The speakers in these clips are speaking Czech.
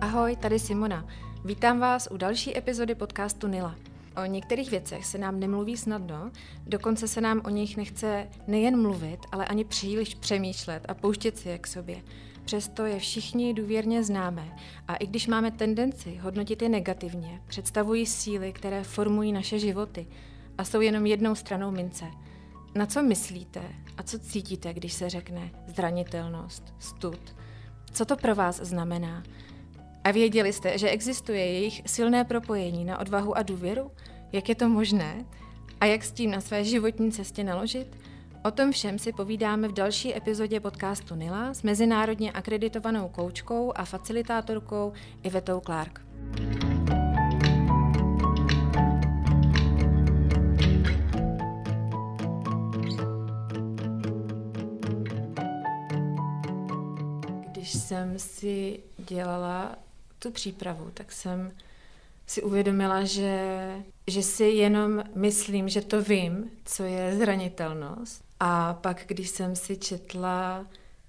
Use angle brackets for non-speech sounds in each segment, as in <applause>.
Ahoj, tady Simona. Vítám vás u další epizody podcastu Nila. O některých věcech se nám nemluví snadno, dokonce se nám o nich nechce nejen mluvit, ale ani příliš přemýšlet a pouštět si je k sobě. Přesto je všichni důvěrně známe a i když máme tendenci hodnotit je negativně, představují síly, které formují naše životy a jsou jenom jednou stranou mince. Na co myslíte a co cítíte, když se řekne zranitelnost, stud? Co to pro vás znamená? A věděli jste, že existuje jejich silné propojení na odvahu a důvěru? Jak je to možné? A jak s tím na své životní cestě naložit? O tom všem si povídáme v další epizodě podcastu Nila s mezinárodně akreditovanou koučkou a facilitátorkou Ivetou Clark. Když jsem si dělala tu přípravu, tak jsem si uvědomila, že, že si jenom myslím, že to vím, co je zranitelnost. A pak, když jsem si četla,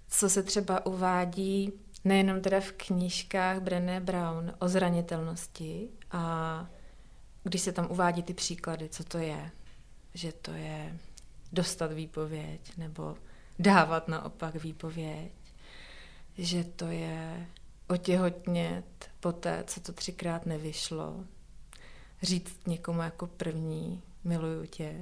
co se třeba uvádí, nejenom teda v knížkách Brené Brown o zranitelnosti, a když se tam uvádí ty příklady, co to je, že to je dostat výpověď nebo dávat naopak výpověď, že to je otěhotnět po té, co to třikrát nevyšlo, říct někomu jako první, miluju tě.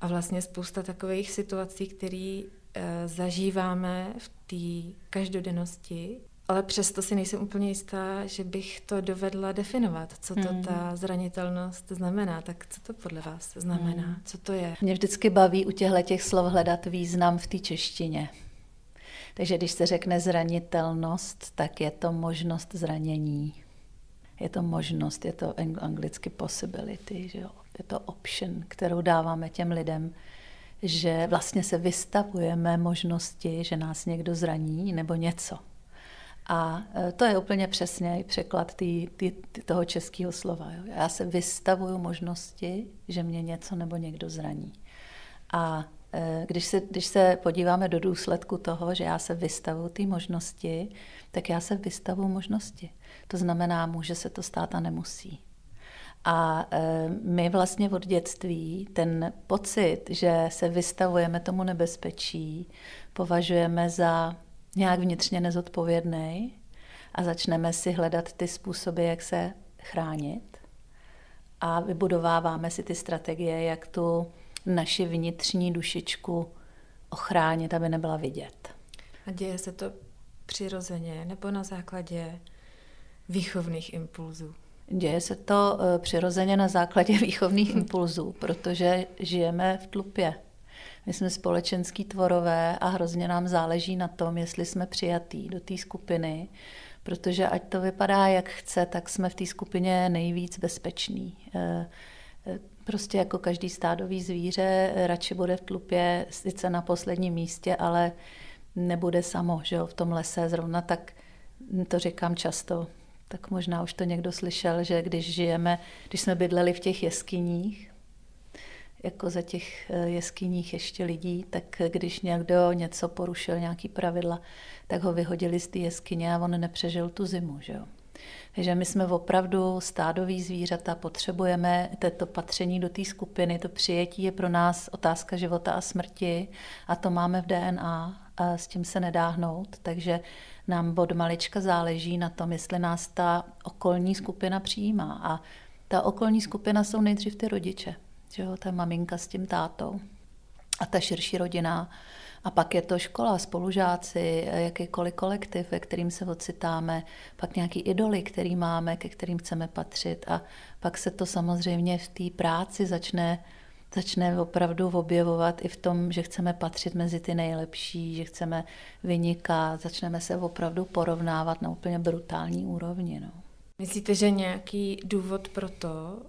A vlastně spousta takových situací, které e, zažíváme v té každodennosti, ale přesto si nejsem úplně jistá, že bych to dovedla definovat, co to hmm. ta zranitelnost znamená. Tak co to podle vás znamená? Hmm. Co to je? Mě vždycky baví u těchto těch slov hledat význam v té češtině. Takže když se řekne zranitelnost, tak je to možnost zranění. Je to možnost, je to anglicky possibility, že jo? Je to option, kterou dáváme těm lidem, že vlastně se vystavujeme možnosti, že nás někdo zraní nebo něco. A e, to je úplně přesně překlad tý, tý, tý toho českého slova. Jo? Já se vystavuju možnosti, že mě něco nebo někdo zraní. A Eh, když se, když se podíváme do důsledku toho, že já se vystavu té možnosti, tak já se vystavu možnosti. To znamená, může se to stát a nemusí. A eh, my vlastně od dětství ten pocit, že se vystavujeme tomu nebezpečí, považujeme za nějak vnitřně nezodpovědný a začneme si hledat ty způsoby, jak se chránit. A vybudováváme si ty strategie, jak tu naši vnitřní dušičku ochránit, aby nebyla vidět. A děje se to přirozeně nebo na základě výchovných impulzů? Děje se to eh, přirozeně na základě <laughs> výchovných impulzů, protože žijeme v tlupě. My jsme společenský tvorové a hrozně nám záleží na tom, jestli jsme přijatí do té skupiny, protože ať to vypadá, jak chce, tak jsme v té skupině nejvíc bezpeční. Eh, eh, Prostě jako každý stádový zvíře radši bude v tlupě sice na posledním místě, ale nebude samo, že jo, v tom lese zrovna tak to říkám často, tak možná už to někdo slyšel, že když žijeme, když jsme bydleli v těch jeskyních, jako za těch eh, jeskyních ještě lidí, tak když někdo něco porušil, nějaký pravidla, tak ho vyhodili z té jeskyně a on nepřežil tu zimu, že jo. Takže my jsme opravdu stádoví zvířata, potřebujeme to patření do té skupiny, to přijetí je pro nás otázka života a smrti a to máme v DNA a s tím se nedá hnout, takže nám od malička záleží na tom, jestli nás ta okolní skupina přijímá. A ta okolní skupina jsou nejdřív ty rodiče, že jo, ta maminka s tím tátou a ta širší rodina. A pak je to škola, spolužáci, jakýkoliv kolektiv, ve kterým se ocitáme, pak nějaký idoly, který máme, ke kterým chceme patřit. A pak se to samozřejmě v té práci začne začne opravdu objevovat i v tom, že chceme patřit mezi ty nejlepší, že chceme vynikat, začneme se opravdu porovnávat na úplně brutální úrovni. No. Myslíte, že nějaký důvod pro to,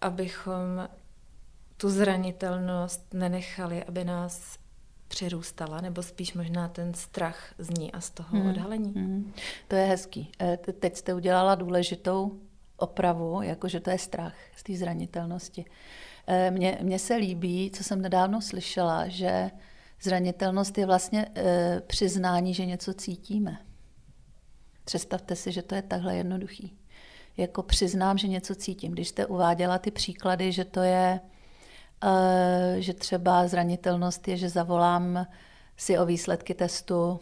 abychom tu zranitelnost nenechali, aby nás přirůstala, nebo spíš možná ten strach z ní a z toho hmm. odhalení? Hmm. To je hezký. Eh, teď jste udělala důležitou opravu, jakože to je strach z té zranitelnosti. Eh, mně, mně se líbí, co jsem nedávno slyšela, že zranitelnost je vlastně e, přiznání, že něco cítíme. Představte si, že to je takhle jednoduchý. Jako přiznám, že něco cítím. Když jste uváděla ty příklady, že to je, e, že třeba zranitelnost je, že zavolám si o výsledky testu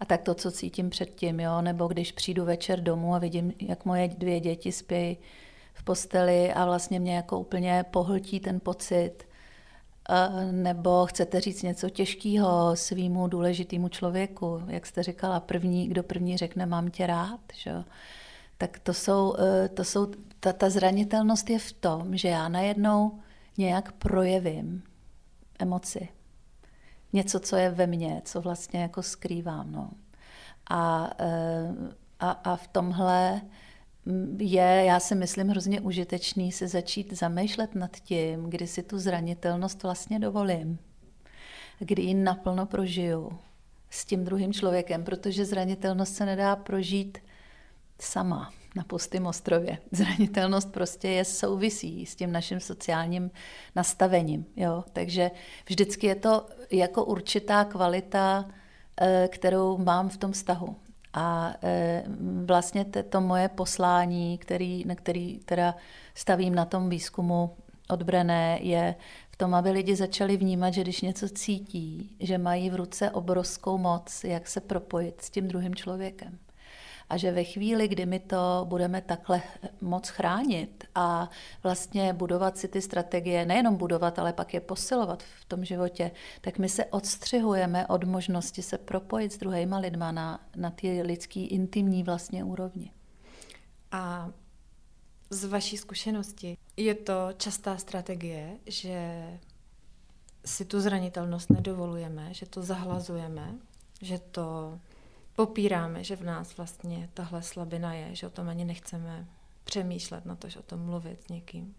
a tak to, co cítím předtím, jo? nebo když přijdu večer domů a vidím, jak moje dvě děti spějí v posteli a vlastně mě jako úplně pohltí ten pocit, nebo chcete říct něco těžkého svýmu důležitému člověku, jak jste říkala, první, kdo první řekne mám tě rád, že? tak to jsou, e, to jsou ta, ta zranitelnost je v tom, že já najednou nějak projevím emoci. Něco, co je ve mně, co vlastně jako skrývám. No. A, e, a, a v tomhle je, já si myslím, hrozně užitečný se začít zamýšlet nad tím, kdy si tu zranitelnost vlastně dovolím, kdy ji naplno prožiju s tím druhým člověkem, protože zranitelnost se nedá prožít sama na pustém ostrově. <laughs> Zranitelnost prostě je souvisí s tím naším sociálním nastavením. Jo? Takže vždycky je to jako určitá kvalita, eh, kterou mám v tom vztahu. A e, vlastně to moje poslání, který, na který teda stavím na tom výzkumu odbrané, je v tom, aby lidi začali vnímat, že když něco cítí, že mají v ruce obrovskou moc, jak se propojit s tím druhým člověkem a že ve chvíli, kdy my to budeme takhle moc chránit a vlastně budovat si ty strategie, nejenom budovat, ale pak je posilovat v tom životě, tak my se odstřihujeme od možnosti se propojit s druhýma lidma na, na ty lidský intimní vlastně úrovni. A z vaší zkušenosti je to častá strategie, že si tu zranitelnost nedovolujeme, že to zahlazujeme, že to popíráme, že v nás vlastně tahle slabina je, že o tom ani nechceme přemýšlet na to, že o tom mluvit s někým.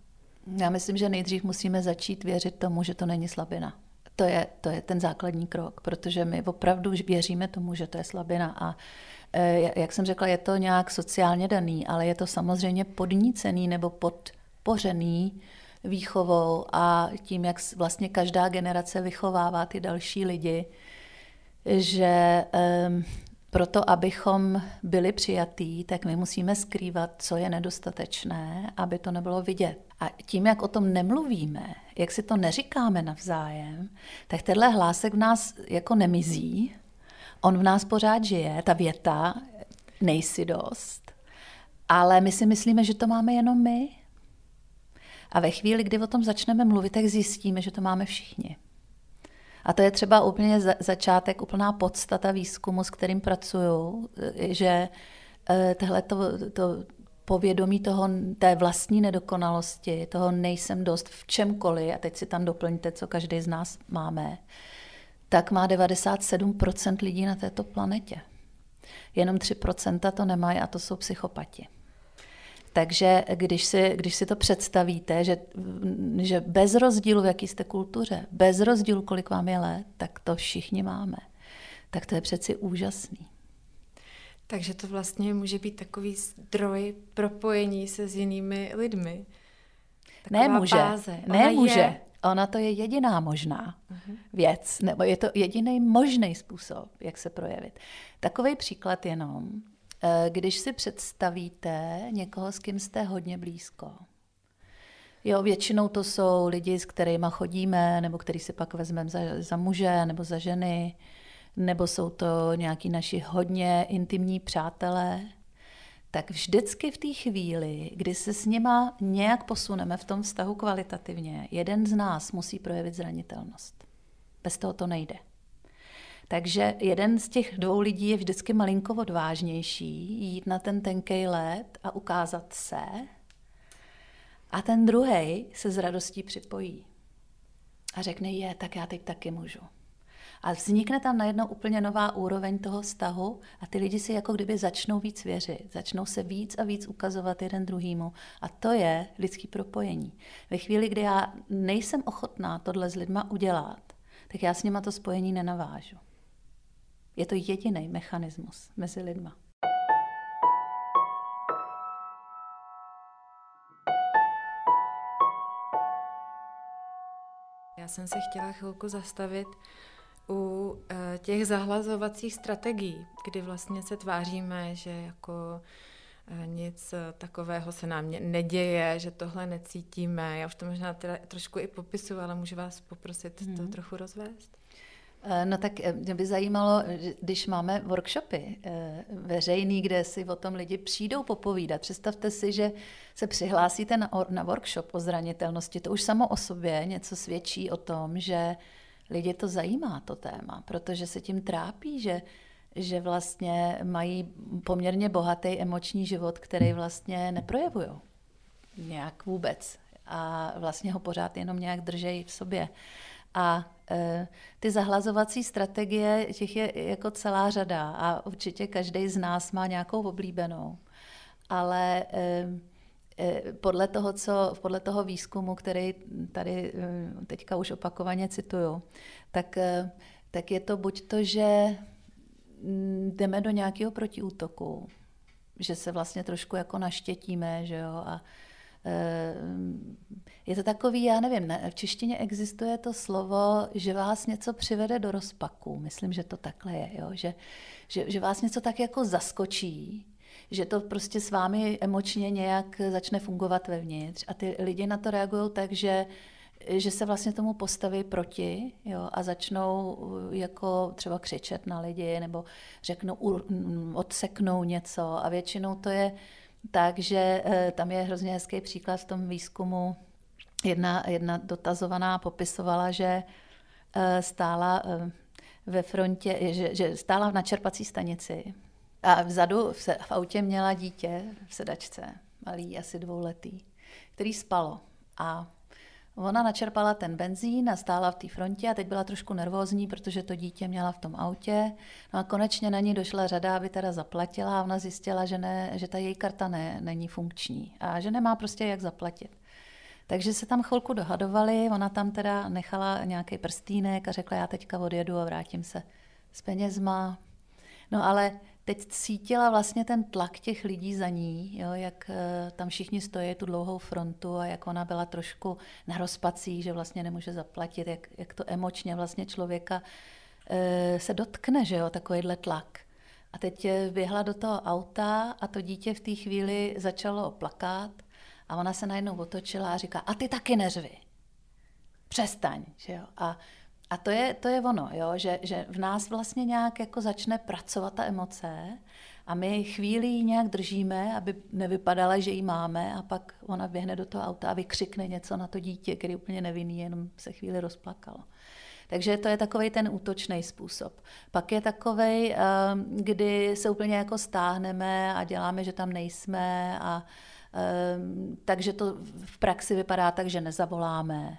Já myslím, že nejdřív musíme začít věřit tomu, že to není slabina. To je, to je ten základní krok, protože my opravdu už věříme tomu, že to je slabina. A e, jak jsem řekla, je to nějak sociálně daný, ale je to samozřejmě podnícený nebo podpořený výchovou a tím, jak vlastně každá generace vychovává ty další lidi, že proto, abychom byli přijatí, tak my musíme skrývat, co je nedostatečné, aby to nebylo vidět. A tím, jak o tom nemluvíme, jak si to neříkáme navzájem, tak tenhle hlásek v nás jako nemizí. On v nás pořád žije, ta věta, nejsi dost. Ale my si myslíme, že to máme jenom my. A ve chvíli, kdy o tom začneme mluvit, tak zjistíme, že to máme všichni. A to je třeba úplně začátek, úplná podstata výzkumu, s kterým pracuju, že eh, tohle to, to povědomí toho, té vlastní nedokonalosti, toho nejsem dost v čemkoliv, a teď si tam doplňte, co každý z nás máme, tak má 97% lidí na této planetě. Jenom 3% to nemají a to jsou psychopati. Takže když si, když si to představíte, že, že bez rozdílu, v jaký jste kultuře, bez rozdílu, kolik vám je let, tak to všichni máme. Tak to je přeci úžasný. Takže to vlastně může být takový zdroj propojení se s jinými lidmi. Taková ne může, báze. ne může. Je... Ona to je jediná možná uh-huh. věc, nebo je to jediný možný způsob, jak se projevit. Takový příklad jenom. Eh, když si představíte někoho, s kým jste hodně blízko, Jo, většinou to jsou lidi, s kterými chodíme, nebo který si pak vezmeme za, za muže nebo za ženy, nebo jsou to nějaký naši hodně intimní přátelé, tak vždycky v té chvíli, kdy se s nima nějak posuneme v tom vztahu kvalitativně, jeden z nás musí projevit zranitelnost. Bez toho to nejde. Takže jeden z těch dvou lidí je vždycky malinko odvážnější, jít na ten tenký let a ukázat se. A ten druhý se s radostí připojí. A řekne, je, tak já teď taky můžu. A vznikne tam najednou úplně nová úroveň toho vztahu a ty lidi si jako kdyby začnou víc věřit, začnou se víc a víc ukazovat jeden druhýmu. A to je lidský propojení. Ve chvíli, kdy já nejsem ochotná tohle s lidma udělat, tak já s nima to spojení nenavážu. Je to jediný mechanismus mezi lidma. Já jsem se chtěla chvilku zastavit u eh, těch zahlazovacích strategií, kdy vlastně se tváříme, že jako eh, nic takového se nám neděje, že tohle necítíme. Já už to možná teda trošku i popisu, ale můžu vás poprosit hmm. to trochu rozvést? Eh, no tak mě by zajímalo, když máme workshopy veřejný, kde si o tom lidi přijdou popovídat. Představte si, že se přihlásíte na, na workshop o zranitelnosti. To už samo o sobě něco svědčí o tom, že lidi to zajímá, to téma, protože se tím trápí, že, že vlastně mají poměrně bohatý emoční život, který vlastně neprojevují nějak vůbec a vlastně ho pořád jenom nějak držejí v sobě. A e, ty zahlazovací strategie, těch je jako celá řada a určitě každý z nás má nějakou oblíbenou. Ale e, Eh, podle toho, co, podle toho výzkumu, který tady teďka už opakovaně cituju, tak, tak je to buď to, že mm, jdeme do nějakého protiútoku, že se vlastně trošku jako naštětíme, že jo, a je to takový, já nevím, v češtině existuje to slovo, že vás něco přivede do rozpaku. Myslím, že to takhle je, jo? Že, že, že vás něco tak jako zaskočí, že to prostě s vámi emočně nějak začne fungovat vevnitř a ty lidi na to reagují tak, že že se vlastně tomu postaví proti jo, a začnou uh, jako třeba křičet na lidi nebo řeknou, mm, odseknou něco a většinou to je tak, že eh, tam je hrozně hezký příklad v tom výzkumu. Jedna, jedna dotazovaná popisovala, že eh, stála eh, ve frontě, že, že stála na čerpací stanici a vzadu v, se, v autě měla dítě v sedačce, malý, asi dvouletý, který spalo. A ona načerpala ten benzín a stála v té frontě a teď byla trošku nervózní, protože to dítě měla v tom autě. No a konečně na ní došla řada, aby teda zaplatila a ona zjistila, že, ne, že ta její karta ne, není funkční a že nemá prostě jak zaplatit. Takže se tam chvilku dohadovali, ona tam teda nechala nějaký prstínek a řekla, já teďka odjedu a vrátím se s penězma. No ale teď cítila vlastně ten tlak těch lidí za ní, jo, jak uh, tam všichni stojí tu dlouhou frontu a jak ona byla trošku na rozpacích, že vlastně nemůže zaplatit, jak, jak to emočně vlastně člověka uh, se dotkne, že jo, takovýhle tlak. A teď běhla do toho auta a to dítě v té chvíli začalo plakat a ona se najednou otočila a říká, a ty taky neřvi. Přestaň, že jo. A a to je, to je ono, jo? Že, že v nás vlastně nějak jako začne pracovat ta emoce a my chvíli ji nějak držíme, aby nevypadala, že ji máme a pak ona běhne do toho auta a vykřikne něco na to dítě, který úplně nevinný, jenom se chvíli rozplakalo. Takže to je takový ten útočný způsob. Pak je takový, ehm, kdy se úplně jako stáhneme a děláme, že tam nejsme a ehm, takže to v praxi vypadá tak, že nezavoláme,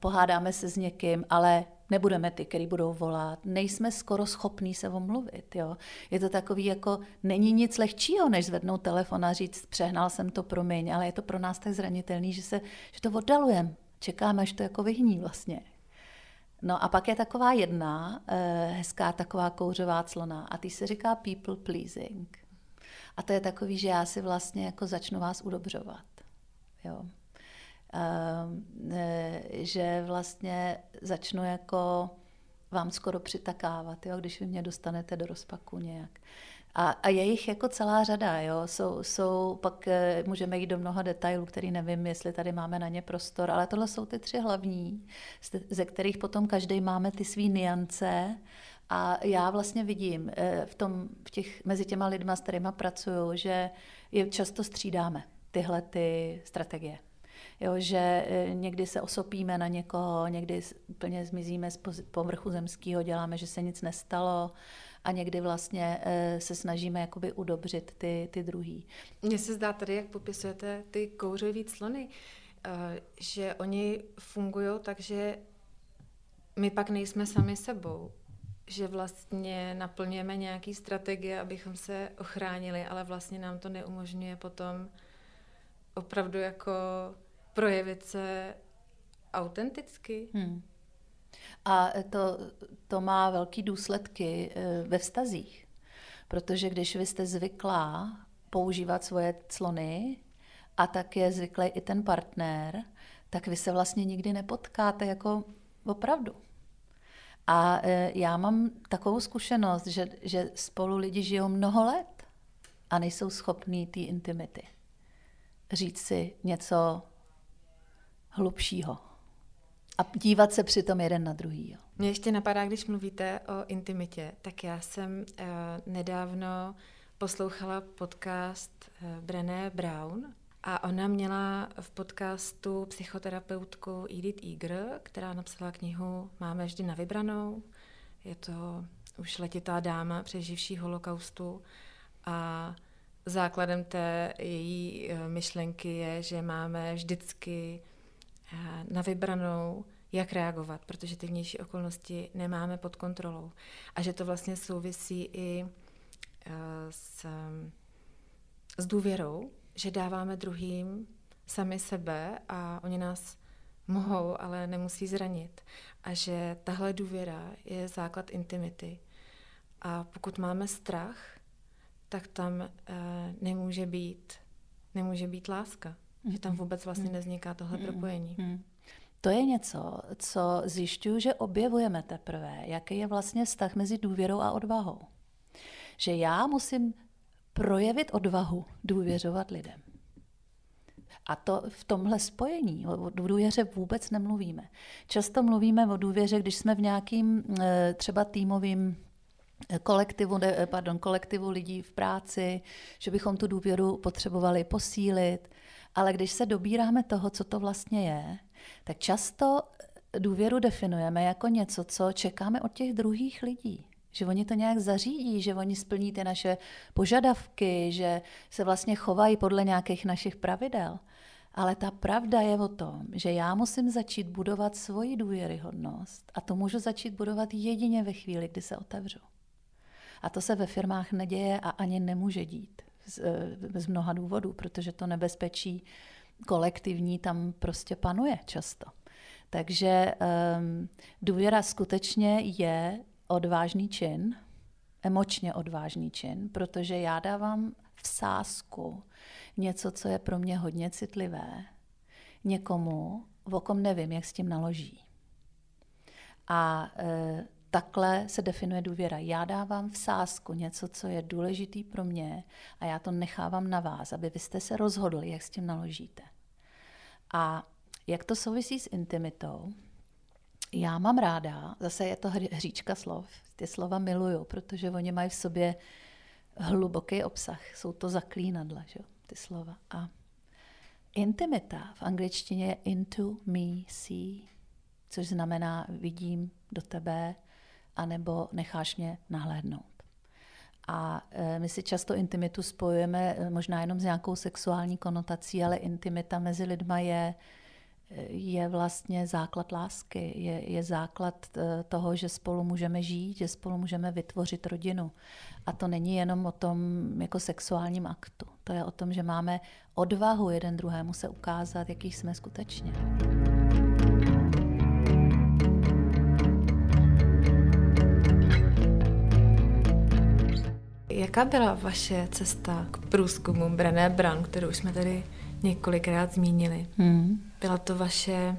pohádáme se s někým, ale nebudeme ty, který budou volat. Nejsme skoro schopní se omluvit. Jo? Je to takový jako, není nic lehčího, než zvednout telefon a říct, přehnal jsem to, promiň, ale je to pro nás tak zranitelný, že, se, že to oddalujeme. Čekáme, až to jako vyhní vlastně. No a pak je taková jedna eh, hezká taková kouřová clona a ty se říká people pleasing. A to je takový, že já si vlastně jako začnu vás udobřovat. Jo. Ehm, že vlastně začnu jako vám skoro přitakávat, jo, když vy mě dostanete do rozpaku nějak. A, a je jich jako celá řada, jo. Jsou, jsou, pak e, můžeme jít do mnoha detailů, který nevím, jestli tady máme na ně prostor, ale tohle jsou ty tři hlavní, ze kterých potom každý máme ty svý niance a já vlastně vidím e, v tom, v těch, mezi těma lidma, s kterými pracuju, že je často střídáme tyhle ty strategie. Jo, že e, někdy se osopíme na někoho, někdy úplně zmizíme z povrchu zemského, děláme, že se nic nestalo a někdy vlastně e, se snažíme jakoby udobřit ty, ty druhý. Mně se zdá tady, jak popisujete ty kouřové clony, e, že oni fungují tak, že my pak nejsme sami sebou že vlastně naplňujeme nějaký strategie, abychom se ochránili, ale vlastně nám to neumožňuje potom opravdu jako projevit se autenticky. Hmm. A to, to má velký důsledky eh, ve vztazích, protože když vy jste zvyklá používat svoje clony a tak je zvyklý i ten partner, tak vy se vlastně nikdy nepotkáte jako opravdu. A eh, já mám takovou zkušenost, že, že spolu lidi žijou mnoho let a nejsou schopní té intimity. Říct si něco hlubšího a dívat se přitom jeden na druhý. Jo. Mě ještě napadá, když mluvíte o intimitě, tak já jsem uh, nedávno poslouchala podcast uh, Brené Brown a ona měla v podcastu psychoterapeutku Edith Eager, která napsala knihu Máme vždy na vybranou. Je to už letitá dáma přeživší holokaustu a základem té její eh, myšlenky je, že máme vždycky na vybranou, jak reagovat, protože ty vnější okolnosti nemáme pod kontrolou. A že to vlastně souvisí i eh, s, s důvěrou, že dáváme druhým sami sebe a oni nás mohou, ale nemusí zranit. A že tahle důvěra je základ intimity. A pokud máme strach, tak tam uh, nemůže být, nemůže být láska. Že tam vůbec vlastně mm. nevzniká tohle mm. propojení. Mm. To je něco, co zjišťuju, že objevujeme teprve, jaký je vlastně vztah mezi důvěrou a odvahou. Že já musím projevit odvahu důvěřovat lidem. A to v tomhle spojení, o důvěře vůbec nemluvíme. Často mluvíme o důvěře, když jsme v nějakým eh, třeba týmovým kolektivu, pardon, kolektivu lidí v práci, že bychom tu důvěru potřebovali posílit, ale když se dobíráme toho, co to vlastně je, tak často důvěru definujeme jako něco, co čekáme od těch druhých lidí. Že oni to nějak zařídí, že oni splní ty naše požadavky, že se vlastně chovají podle nějakých našich pravidel. Ale ta pravda je o tom, že já musím začít budovat svoji důvěryhodnost a to můžu začít budovat jedině ve chvíli, kdy se otevřu. A to se ve firmách neděje a ani nemůže dít z, z mnoha důvodů, protože to nebezpečí kolektivní tam prostě panuje často. Takže um, důvěra skutečně je odvážný čin, emočně odvážný čin, protože já dávám v sásku něco, co je pro mě hodně citlivé, někomu, o kom nevím, jak s tím naloží. A e, takhle se definuje důvěra. Já dávám v sázku něco, co je důležitý pro mě a já to nechávám na vás, aby vy jste se rozhodli, jak s tím naložíte. A jak to souvisí s intimitou? Já mám ráda, zase je to hříčka slov, ty slova miluju, protože oni mají v sobě hluboký obsah, jsou to zaklínadla, že? ty slova. A intimita v angličtině je into me see, což znamená vidím do tebe, anebo necháš mě nahlédnout. A e, my si často intimitu spojujeme e, možná jenom s nějakou sexuální konotací, ale intimita mezi lidma je, e, je vlastně základ lásky, je, je základ toho, že spolu můžeme žít, že spolu můžeme vytvořit rodinu. A to není jenom o tom jako sexuálním aktu. To je o tom, že máme odvahu jeden druhému se ukázat, jaký jsme skutečně. Jaká byla vaše cesta k průzkumu Brené Brown, kterou jsme tady několikrát zmínili? Hmm. Byla to vaše,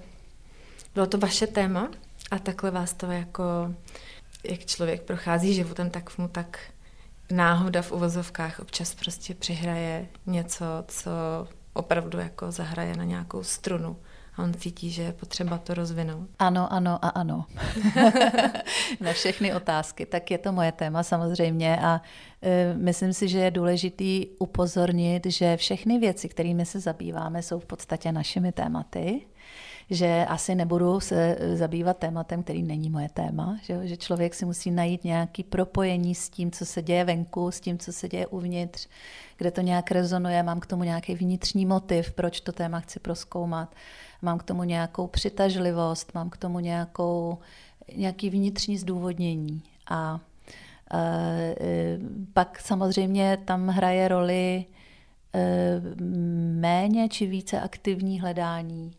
bylo to vaše téma a takhle vás to jako, jak člověk prochází životem, tak mu tak náhoda v uvozovkách občas prostě přihraje něco, co opravdu jako zahraje na nějakou strunu a on cítí, že je potřeba to rozvinout. Ano, ano a ano. <laughs> Na všechny otázky. Tak je to moje téma samozřejmě a e, myslím si, že je důležitý upozornit, že všechny věci, kterými se zabýváme, jsou v podstatě našimi tématy že asi nebudu se zabývat tématem, který není moje téma, že, že člověk si musí najít nějaký propojení s tím, co se děje venku, s tím, co se děje uvnitř, kde to nějak rezonuje, mám k tomu nějaký vnitřní motiv, proč to téma chci proskoumat mám k tomu nějakou přitažlivost, mám k tomu nějakou, nějaký vnitřní zdůvodnění. A e, e, pak samozřejmě tam hraje roli e, méně či více aktivní hledání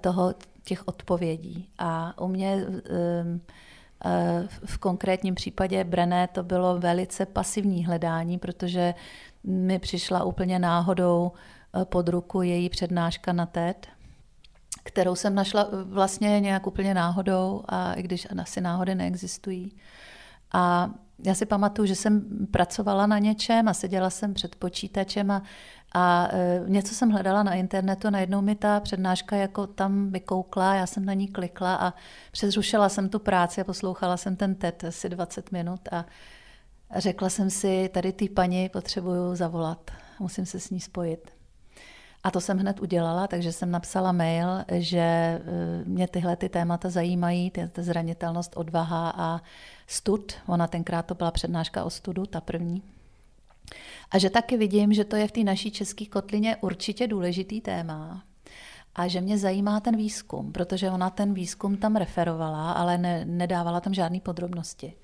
toho, těch odpovědí. A u mě v konkrétním případě Brené to bylo velice pasivní hledání, protože mi přišla úplně náhodou pod ruku její přednáška na TED, kterou jsem našla vlastně nějak úplně náhodou, a i když asi náhody neexistují. A já si pamatuju, že jsem pracovala na něčem a seděla jsem před počítačem a, a e, něco jsem hledala na internetu, najednou mi ta přednáška jako tam vykoukla, já jsem na ní klikla a přezrušila jsem tu práci a poslouchala jsem ten TED asi 20 minut a řekla jsem si, tady ty paní potřebuju zavolat, musím se s ní spojit. A to jsem hned udělala, takže jsem napsala mail, že e, mě tyhle ty témata zajímají, ty, ty zranitelnost, odvaha a stud. Ona tenkrát to byla přednáška o studu, ta první. A že taky vidím, že to je v té naší české kotlině určitě důležitý téma. A že mě zajímá ten výzkum, protože ona ten výzkum tam referovala, ale ne, nedávala tam žádné podrobnosti.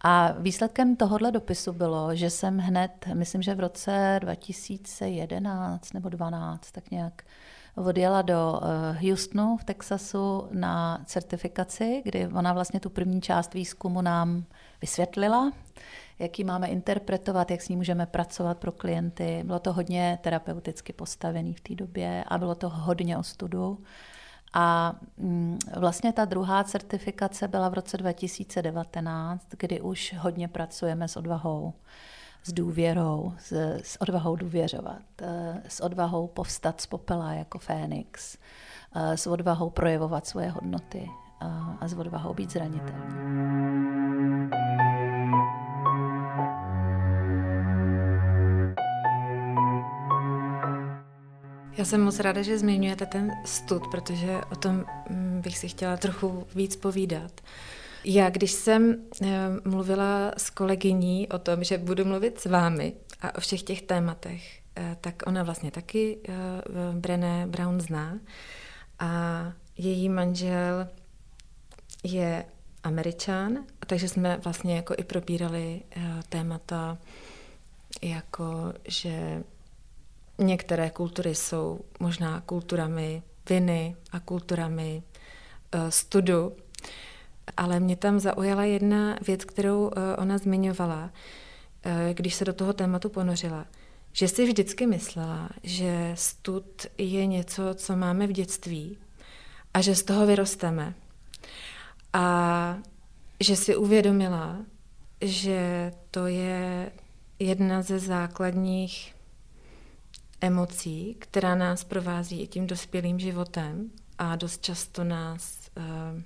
A výsledkem tohohle dopisu bylo, že jsem hned, myslím, že v roce 2011 nebo 12, tak nějak odjela do eh, Houstonu v Texasu na certifikaci, kdy ona vlastně tu první část výzkumu nám vysvětlila, jak ji máme interpretovat, jak s ní můžeme pracovat pro klienty. Bylo to hodně terapeuticky postavené v té době a bylo to hodně o studu. A mm, vlastně ta druhá certifikace byla v roce 2019, kdy už hodně pracujeme s odvahou, s důvěrou, s, s odvahou důvěřovat, eh, s odvahou povstat z popela jako Fénix, eh, s odvahou projevovat svoje hodnoty a, a s odvahou být zranitelný. Já jsem moc ráda, že zmiňujete ten stud, protože o tom mm, bych si chtěla trochu víc povídat. Já, když jsem eh, mluvila s kolegyní o tom, že budu mluvit s vámi a o všech těch tématech, eh, tak ona vlastně taky eh, Brené Brown zná a její manžel je američan, takže jsme vlastně jako i probírali témata jako, že Některé kultury jsou možná kulturami viny a kulturami uh, studu, ale mě tam zaujala jedna věc, kterou uh, ona zmiňovala, uh, když se do toho tématu ponořila, že si vždycky myslela, že stud je něco, co máme v dětství a že z toho vyrosteme. A že si uvědomila, že to je jedna ze základních emocí, která nás provází i tím dospělým životem a dost často nás uh,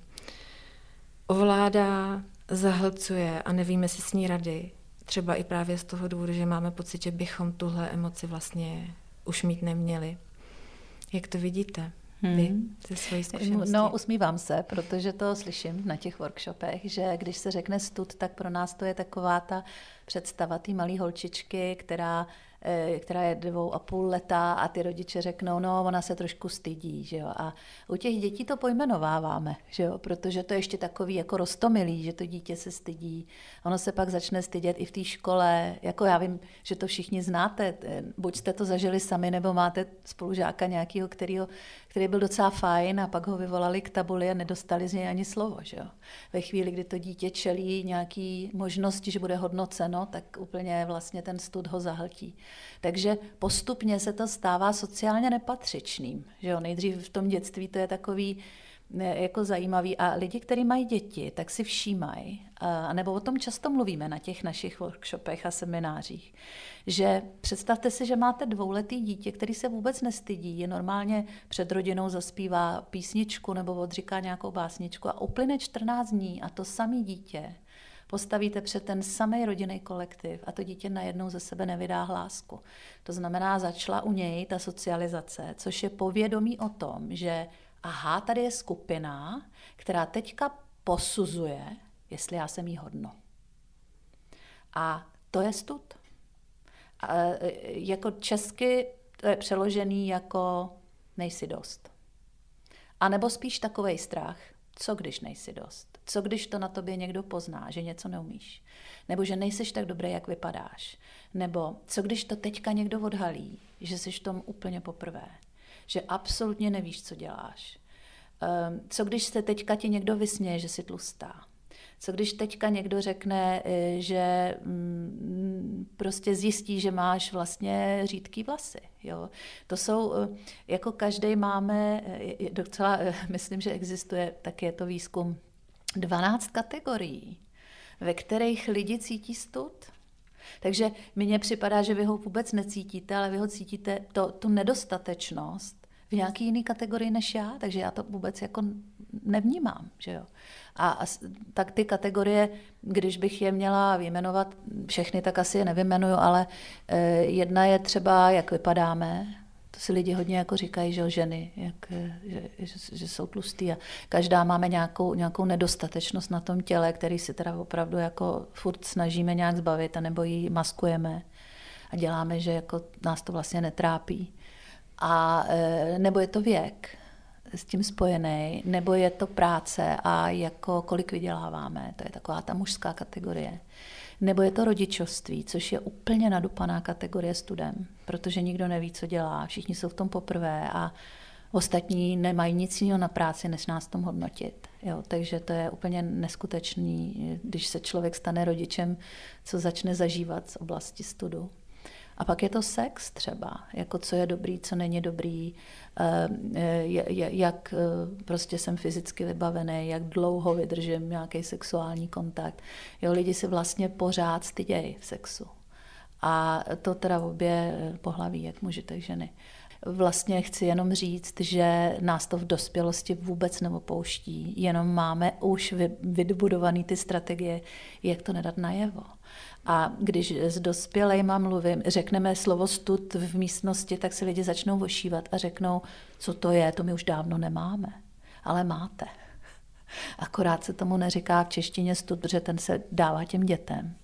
ovládá, zahlcuje a nevíme si s ní rady. Třeba i právě z toho důvodu, že máme pocit, že bychom tuhle emoci vlastně už mít neměli. Jak to vidíte? Vy hmm. ze svojí zkušenosti? No, usmívám se, protože to slyším na těch workshopech, že když se řekne stud, tak pro nás to je taková ta představa té malé holčičky, která Eh, která je dvou a půl leta a ty rodiče řeknou, no ona se trošku stydí, že jo. A u těch dětí to pojmenováváme, že jo, protože to je ještě takový jako rostomilý, že to dítě se stydí. Ono se pak začne stydět i v té škole, jako já vím, že to všichni znáte, buď jste to zažili sami, nebo máte spolužáka nějakého, kterýho, který byl docela fajn a pak ho vyvolali k tabuli a nedostali z něj ani slovo, že jo. Ve chvíli, kdy to dítě čelí nějaký možnosti, že bude hodnoceno, tak úplně vlastně ten stud ho zahltí. Takže postupně se to stává sociálně nepatřičným. Že jo? Nejdřív v tom dětství to je takový jako zajímavý. A lidi, kteří mají děti, tak si všímají, nebo o tom často mluvíme na těch našich workshopech a seminářích, že představte si, že máte dvouletý dítě, který se vůbec nestydí, je normálně před rodinou zaspívá písničku nebo odříká nějakou básničku a uplyne 14 dní a to samé dítě postavíte před ten samý rodinný kolektiv a to dítě najednou ze sebe nevydá hlásku. To znamená, začala u něj ta socializace, což je povědomí o tom, že aha, tady je skupina, která teďka posuzuje, jestli já jsem jí hodno. A to je stud. A, e, jako česky to je přeložený jako nejsi dost. A nebo spíš takový strach, co když nejsi dost? Co když to na tobě někdo pozná, že něco neumíš? Nebo že nejseš tak dobrý, jak vypadáš? Nebo co když to teďka někdo odhalí, že jsi v tom úplně poprvé? Že absolutně nevíš, co děláš? Ehm, co když se teďka ti někdo vysměje, že jsi tlustá? Co když teďka někdo řekne, eh, že mm, prostě zjistí, že máš vlastně řídký vlasy. Jo? To jsou, eh, jako každý máme, eh, docela, <laughs> myslím, že existuje, tak je to výzkum, 12 kategorií, ve kterých lidi cítí stud. Takže mně připadá, že vy ho vůbec necítíte, ale vy ho cítíte, to, tu nedostatečnost v nějaký jiný kategorii než já, takže já to vůbec jako nevnímám. Že jo? A, a tak ty kategorie, když bych je měla vyjmenovat všechny, tak asi je nevymenuju, ale e, jedna je třeba, jak vypadáme, to si lidi hodně jako říkají, že ženy, jak, eh, že, že, že jsou tlustý a každá máme nějakou, nějakou nedostatečnost na tom těle, který si teda opravdu jako furt snažíme nějak zbavit, nebo ji maskujeme a děláme, že jako nás to vlastně netrápí. A e, nebo je to věk s tím spojený, nebo je to práce a jako kolik vyděláváme, to je taková ta mužská kategorie. Nebo je to rodičovství, což je úplně nadupaná kategorie studem, protože nikdo neví, co dělá, všichni jsou v tom poprvé a ostatní nemají nic jiného na práci, než nás tom hodnotit. Jo, takže to je úplně neskutečný, když se člověk stane rodičem, co začne zažívat z oblasti studu. A pak je to sex třeba, jako co je dobrý, co není dobrý, jak eh, prostě jsem fyzicky vybavený, jak dlouho vydržím nějaký sexuální kontakt. Jo, lidi si vlastně pořád stydějí v sexu. A to teda obě pohlaví, jak muži, tak ženy. Vlastně chci jenom říct, že nás to v dospělosti vůbec neopouští, jenom máme už vybudované ty strategie, jak to nedat najevo. A když s dospělejma mluvím, řekneme slovo stud v místnosti, tak se lidi začnou vošívat a řeknou, co to je, to my už dávno nemáme. Ale máte. Akorát se tomu neříká v češtině stud, protože ten se dává těm dětem.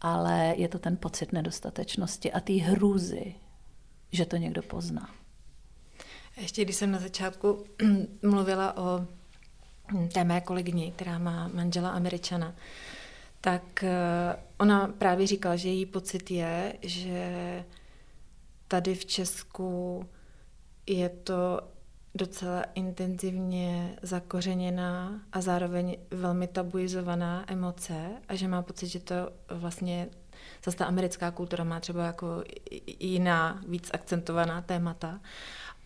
Ale je to ten pocit nedostatečnosti a té hrůzy, že to někdo pozná. Ještě když jsem na začátku <clears throat> mluvila o té mé kolegyni, která má manžela Američana, tak eh, ona právě říkala, že její pocit je, že tady v Česku je to docela intenzivně zakořeněná a zároveň velmi tabuizovaná emoce a že má pocit, že to vlastně zase ta americká kultura má třeba jako jiná, víc akcentovaná témata,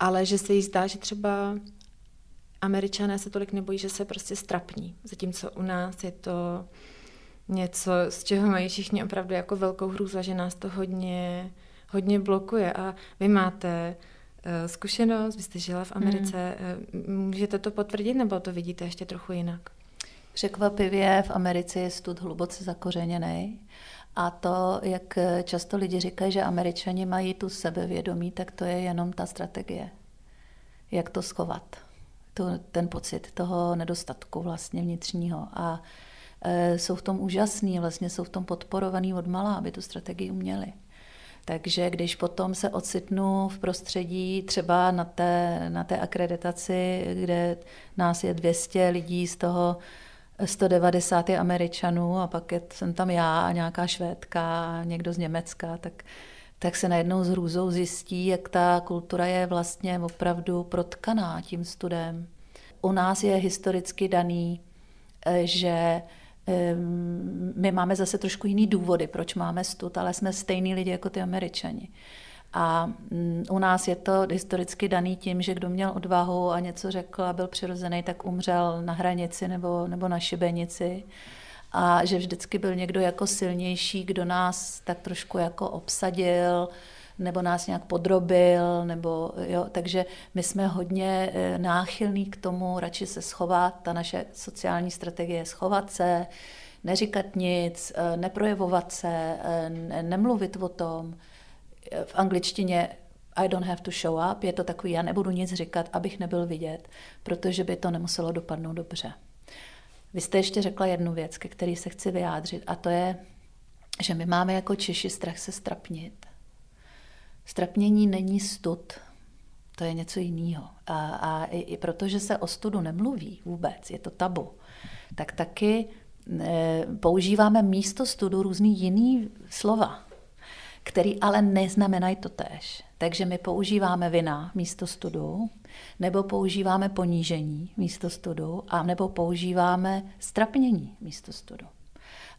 ale že se jí zdá, že třeba američané se tolik nebojí, že se prostě strapní, zatímco u nás je to něco, z čeho mají všichni opravdu jako velkou hrůzu, že nás to hodně, hodně blokuje. A vy máte zkušenost, vy jste žila v Americe, hmm. uh, můžete to potvrdit, nebo to vidíte ještě trochu jinak? Překvapivě v Americe je stud hluboce zakořeněný. A to, jak často lidi říkají, že američani mají tu sebevědomí, tak to je jenom ta strategie. Jak to schovat. To, ten pocit toho nedostatku vlastně vnitřního. A Eh, jsou v tom úžasný, vlastně jsou v tom podporovaný od malá, aby tu strategii uměli. Takže když potom se ocitnu v prostředí třeba na té, na té akreditaci, kde nás je 200 lidí, z toho 190 je Američanů a pak je, jsem tam já a nějaká Švédka a někdo z Německa, tak, tak se najednou s hrůzou zjistí, jak ta kultura je vlastně opravdu protkaná tím studem. U nás je historicky daný, eh, že my máme zase trošku jiný důvody, proč máme stud, ale jsme stejní lidi jako ty američani. A mm, u nás je to historicky daný tím, že kdo měl odvahu a něco řekl a byl přirozený, tak umřel na hranici nebo, nebo na šibenici. A že vždycky byl někdo jako silnější, kdo nás tak trošku jako obsadil, nebo nás nějak podrobil, nebo jo, takže my jsme hodně eh, náchylní k tomu radši se schovat, ta naše sociální strategie je schovat se, neříkat nic, eh, neprojevovat se, eh, nemluvit o tom. V angličtině I don't have to show up, je to takový, já nebudu nic říkat, abych nebyl vidět, protože by to nemuselo dopadnout dobře. Vy jste ještě řekla jednu věc, ke který se chci vyjádřit, a to je, že my máme jako Češi strach se strapnit. Strapnění není stud, to je něco jiného. A, a i, i protože se o studu nemluví vůbec, je to tabu, tak taky e, používáme místo studu různý jiný slova, který ale neznamenají to tež. Takže my používáme vina místo studu, nebo používáme ponížení místo studu, a nebo používáme strapnění místo studu.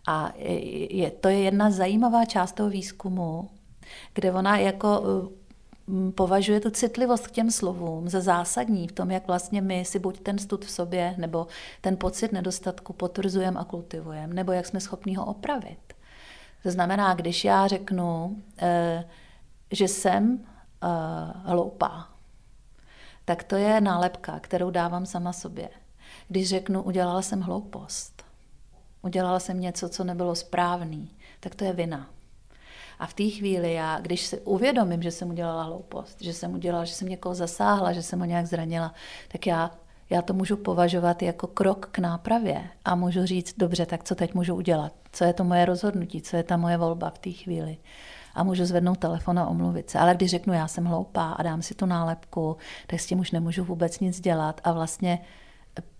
A je, to je jedna zajímavá část toho výzkumu, kde ona jako považuje tu citlivost k těm slovům za zásadní v tom, jak vlastně my si buď ten stud v sobě, nebo ten pocit nedostatku potvrzujeme a kultivujeme, nebo jak jsme schopni ho opravit. To znamená, když já řeknu, eh, že jsem eh, hloupá, tak to je nálepka, kterou dávám sama sobě. Když řeknu, udělala jsem hloupost, udělala jsem něco, co nebylo správný, tak to je vina. A v té chvíli já, když si uvědomím, že jsem udělala hloupost, že jsem udělala, že jsem někoho zasáhla, že jsem ho nějak zranila, tak já, já to můžu považovat jako krok k nápravě a můžu říct, dobře, tak co teď můžu udělat? Co je to moje rozhodnutí? Co je ta moje volba v té chvíli? a můžu zvednout telefon a omluvit se. Ale když řeknu, já jsem hloupá a dám si tu nálepku, tak s tím už nemůžu vůbec nic dělat a vlastně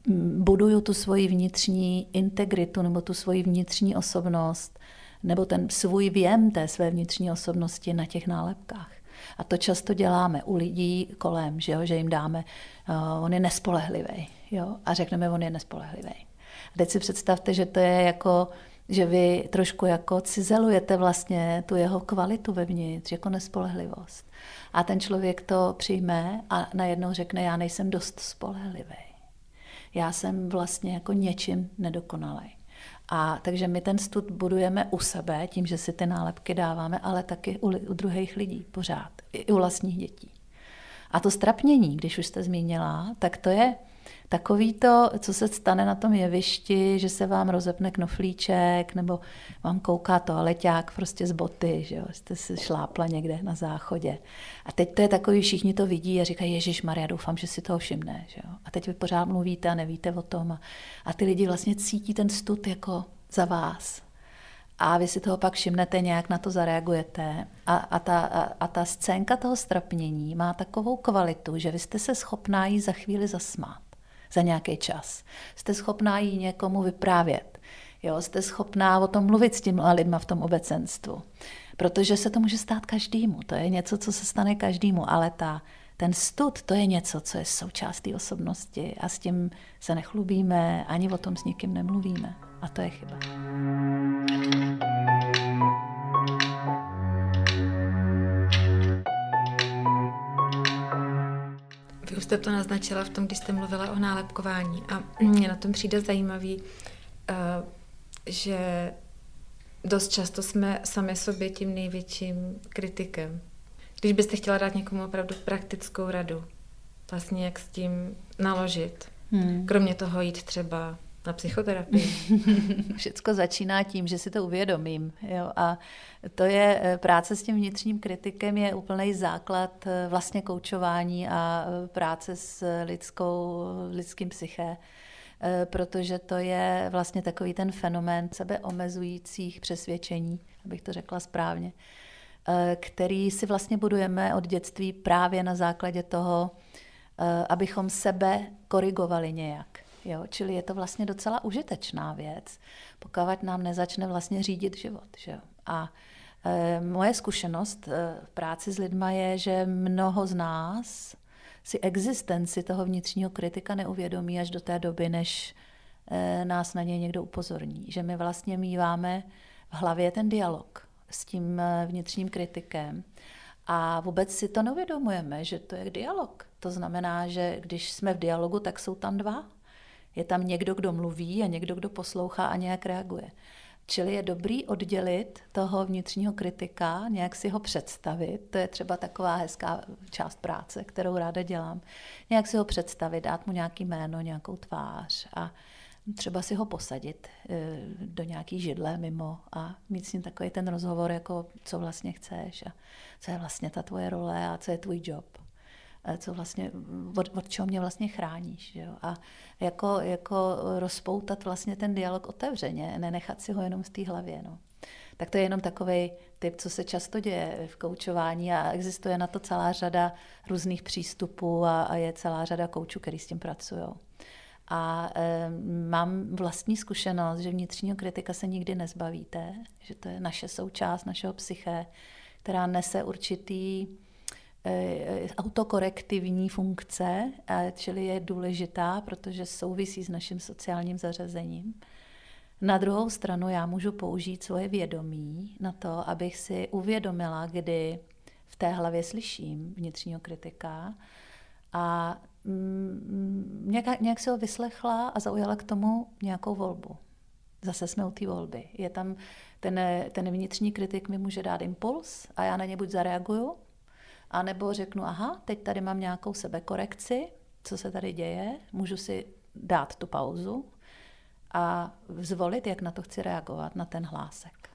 mm, buduju tu svoji vnitřní integritu nebo tu svoji vnitřní osobnost nebo ten svůj věm té své vnitřní osobnosti na těch nálepkách. A to často děláme u lidí kolem, že, jo, že jim dáme, uh, on je nespolehlivý, jo, a řekneme, on je nespolehlivý. A teď si představte, že to je jako, že vy trošku jako cizelujete vlastně tu jeho kvalitu vevnitř, jako nespolehlivost. A ten člověk to přijme a najednou řekne, já nejsem dost spolehlivý. Já jsem vlastně jako něčím nedokonalý. A takže my ten stud budujeme u sebe, tím, že si ty nálepky dáváme, ale taky u, u druhých lidí pořád, i u vlastních dětí. A to strapnění, když už jste zmínila, tak to je Takový to, co se stane na tom jevišti, že se vám rozepne knoflíček, nebo vám kouká toaleťák prostě z boty, že jo, jste se šlápla někde na záchodě. A teď to je takový, všichni to vidí a říkají, Ježíš Maria, doufám, že si toho všimne. Že jo. A teď vy pořád mluvíte a nevíte o tom. A, a ty lidi vlastně cítí ten stud jako za vás. A vy si toho pak všimnete, nějak na to zareagujete. A, a, ta, a, a ta scénka toho strapnění má takovou kvalitu, že vy jste se schopná jí za chvíli zasmát za nějaký čas. Jste schopná jí někomu vyprávět. Jo, jste schopná o tom mluvit s těmi lidma v tom obecenstvu. Protože se to může stát každému. To je něco, co se stane každému. Ale ta, ten stud, to je něco, co je součástí osobnosti a s tím se nechlubíme, ani o tom s nikým nemluvíme. A to je chyba. Vy už jste to naznačila v tom, když jste mluvila o nálepkování a mě na tom přijde zajímavý, eh, že dost často jsme sami sobě tím největším kritikem. Když byste chtěla dát někomu opravdu praktickou radu, vlastně jak s tím naložit, hmm. kromě toho jít třeba na psychoterapii. <laughs> Všecko začíná tím, že si to uvědomím. Jo? A to je eh, práce s tím vnitřním kritikem je úplný základ eh, vlastně koučování a eh, práce s lidskou, lidským psyché protože to je vlastně takový ten fenomén sebeomezujících přesvědčení, abych to řekla správně, který si vlastně budujeme od dětství právě na základě toho, abychom sebe korigovali nějak. Jo? Čili je to vlastně docela užitečná věc, pokud nám nezačne vlastně řídit život. Že? A e, moje zkušenost e, v práci s lidma je, že mnoho z nás si existenci toho vnitřního kritika neuvědomí až do té doby, než e, nás na něj někdo upozorní. Že my vlastně míváme v hlavě ten dialog s tím vnitřním kritikem a vůbec si to neuvědomujeme, že to je dialog. To znamená, že když jsme v dialogu, tak jsou tam dva. Je tam někdo, kdo mluví a někdo, kdo poslouchá a nějak reaguje. Čili je dobrý oddělit toho vnitřního kritika, nějak si ho představit. To je třeba taková hezká část práce, kterou ráda dělám. Nějak si ho představit, dát mu nějaký jméno, nějakou tvář a třeba si ho posadit eh, do nějaký židle mimo a mít s ním takový ten rozhovor, jako co vlastně chceš a co je vlastně ta tvoje role a co je tvůj job. Eh, co vlastně, od, od čeho mě vlastně chráníš. Jo? A jako, jako rozpoutat vlastně ten dialog otevřeně, nenechat si ho jenom z té hlavě. No. Tak to je jenom takový typ, co se často děje v koučování a existuje na to celá řada různých přístupů a, a je celá řada koučů, který s tím pracují. A e, mám vlastní zkušenost, že vnitřního kritika se nikdy nezbavíte, že to je naše součást našeho psyché, která nese určitý autokorektivní funkce, čili je důležitá, protože souvisí s naším sociálním zařazením. Na druhou stranu já můžu použít svoje vědomí na to, abych si uvědomila, kdy v té hlavě slyším vnitřního kritika a mm, nějak, nějak si ho vyslechla a zaujala k tomu nějakou volbu. Zase jsme u té volby. Je tam ten, ten vnitřní kritik mi může dát impuls a já na ně buď zareaguju, anebo řeknu, aha, teď tady mám nějakou sebekorekci, co se tady děje, můžu si dát tu pauzu a zvolit, jak na to chci reagovat, na ten hlásek.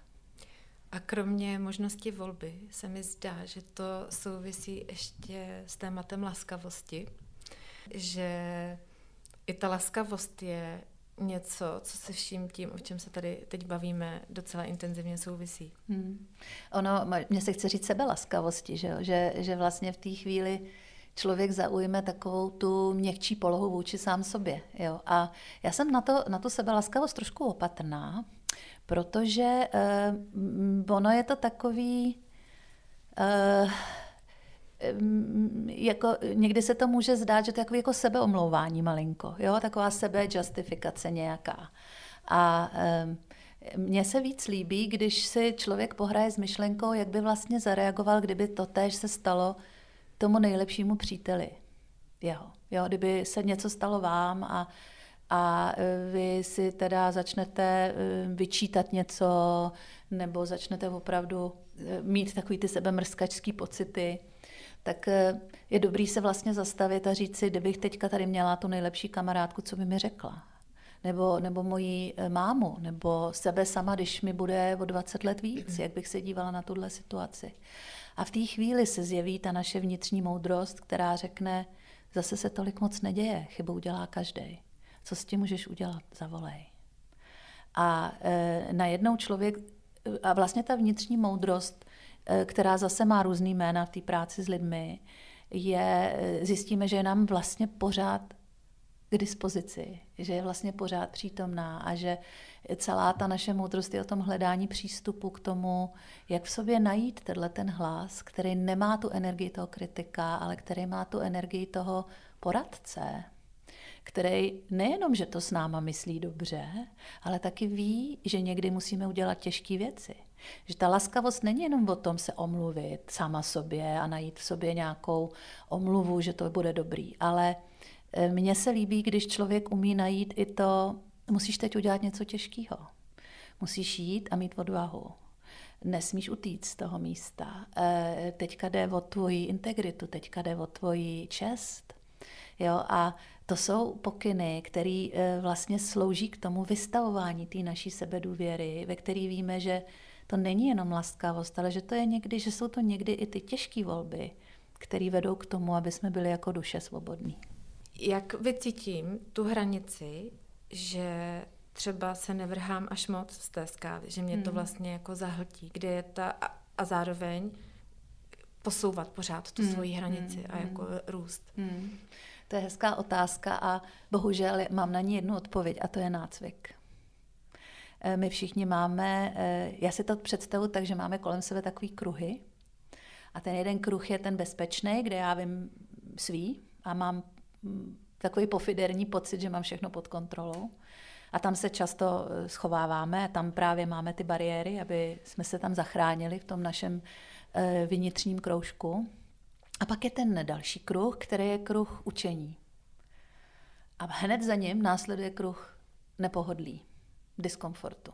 A kromě možnosti volby se mi zdá, že to souvisí ještě s tématem laskavosti, že i ta laskavost je něco, co se vším tím, o čem se tady teď bavíme, docela intenzivně souvisí. Hmm. Ono, mně se chce říct sebelaskavosti, že, že, že vlastně v té chvíli člověk zaujme takovou tu měkčí polohu vůči sám sobě. Jo? A já jsem na, to, na tu sebelaskavost trošku opatrná, protože uh, ono je to takový... Uh, jako, někdy se to může zdát, že to je jako, jako sebeomlouvání malinko, jo? taková sebejustifikace nějaká. A mně se víc líbí, když si člověk pohraje s myšlenkou, jak by vlastně zareagoval, kdyby to též se stalo tomu nejlepšímu příteli. Jeho. Jo, kdyby se něco stalo vám a, a e, vy si teda začnete e, vyčítat něco nebo začnete opravdu e, mít takový ty sebemrskačský pocity, tak je dobrý se vlastně zastavit a říct si, kdybych teďka tady měla tu nejlepší kamarádku, co by mi řekla. Nebo, nebo moji mámu, nebo sebe sama, když mi bude o 20 let víc, jak bych se dívala na tuhle situaci. A v té chvíli se zjeví ta naše vnitřní moudrost, která řekne, zase se tolik moc neděje, chybu udělá každý. Co s tím můžeš udělat? Zavolej. A e, najednou člověk, a vlastně ta vnitřní moudrost, která zase má různý jména v té práci s lidmi, je, e, zjistíme, že je nám vlastně pořád k dispozici, že je vlastně pořád přítomná a že celá ta naše moudrost je o tom hledání přístupu k tomu, jak v sobě najít tenhle ten hlas, který nemá tu energii toho kritika, ale který má tu energii toho poradce, který nejenom, že to s náma myslí dobře, ale taky ví, že někdy musíme udělat těžké věci. Že ta laskavost není jenom o tom se omluvit sama sobě a najít v sobě nějakou omluvu, že to bude dobrý, ale Eh, mně se líbí, když člověk umí najít i to, musíš teď udělat něco těžkého. Musíš jít a mít odvahu. Nesmíš utíct z toho místa. Eh, teďka jde o tvoji integritu, teďka jde o tvoji čest. Jo, a to jsou pokyny, které eh, vlastně slouží k tomu vystavování té naší sebedůvěry, ve který víme, že to není jenom laskavost, ale že to je někdy, že jsou to někdy i ty těžké volby, které vedou k tomu, aby jsme byli jako duše svobodní jak vycítím tu hranici, že třeba se nevrhám až moc z té skály, že mě to hmm. vlastně jako zahltí, kde je ta a, a zároveň posouvat pořád tu hmm. svoji hranici hmm. a jako růst. Hmm. To je hezká otázka a bohužel mám na ní jednu odpověď a to je nácvik. Eh, my všichni máme, eh, já si to představu tak, že máme kolem sebe takový kruhy a ten jeden kruh je ten bezpečný, kde já vím svý a mám takový pofiderní pocit, že mám všechno pod kontrolou. A tam se často eh, schováváme, tam právě máme ty bariéry, aby jsme se tam zachránili v tom našem vnitřním kroužku. A pak je ten další kruh, který je kruh učení. A hned za ním následuje kruh nepohodlí, diskomfortu.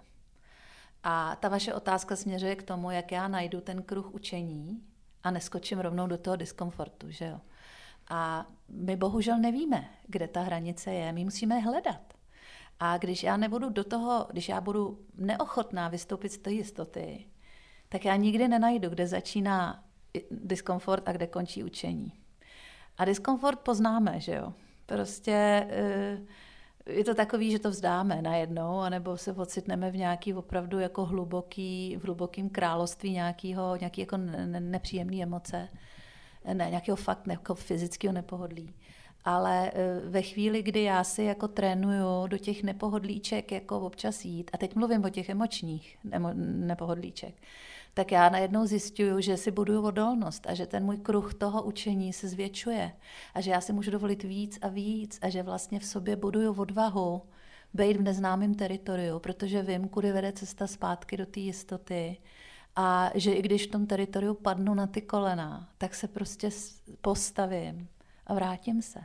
A ta vaše otázka směřuje k tomu, jak já najdu ten kruh učení a neskočím rovnou do toho diskomfortu, že jo? A my bohužel nevíme, kde ta hranice je. My musíme hledat. A když já nebudu do toho, když já budu neochotná vystoupit z té jistoty, tak já nikdy nenajdu, kde začíná diskomfort a kde končí učení. A diskomfort poznáme, že jo. Prostě eh, je to takový, že to vzdáme najednou, anebo se ocitneme v nějaký opravdu jako hluboký, v hlubokým království nějakého, nějaký jako nepříjemné emoce ne, nějakého fakt jako fyzického nepohodlí. Ale e, ve chvíli, kdy já si jako trénuju do těch nepohodlíček jako občas jít, a teď mluvím o těch emočních nepohodlíček, tak já najednou zjišťuju, že si buduju odolnost a že ten můj kruh toho učení se zvětšuje a že já si můžu dovolit víc a víc a že vlastně v sobě buduju odvahu být v neznámém teritoriu, protože vím, kudy vede cesta zpátky do té jistoty a že i když v tom teritoriu padnu na ty kolena, tak se prostě postavím a vrátím se.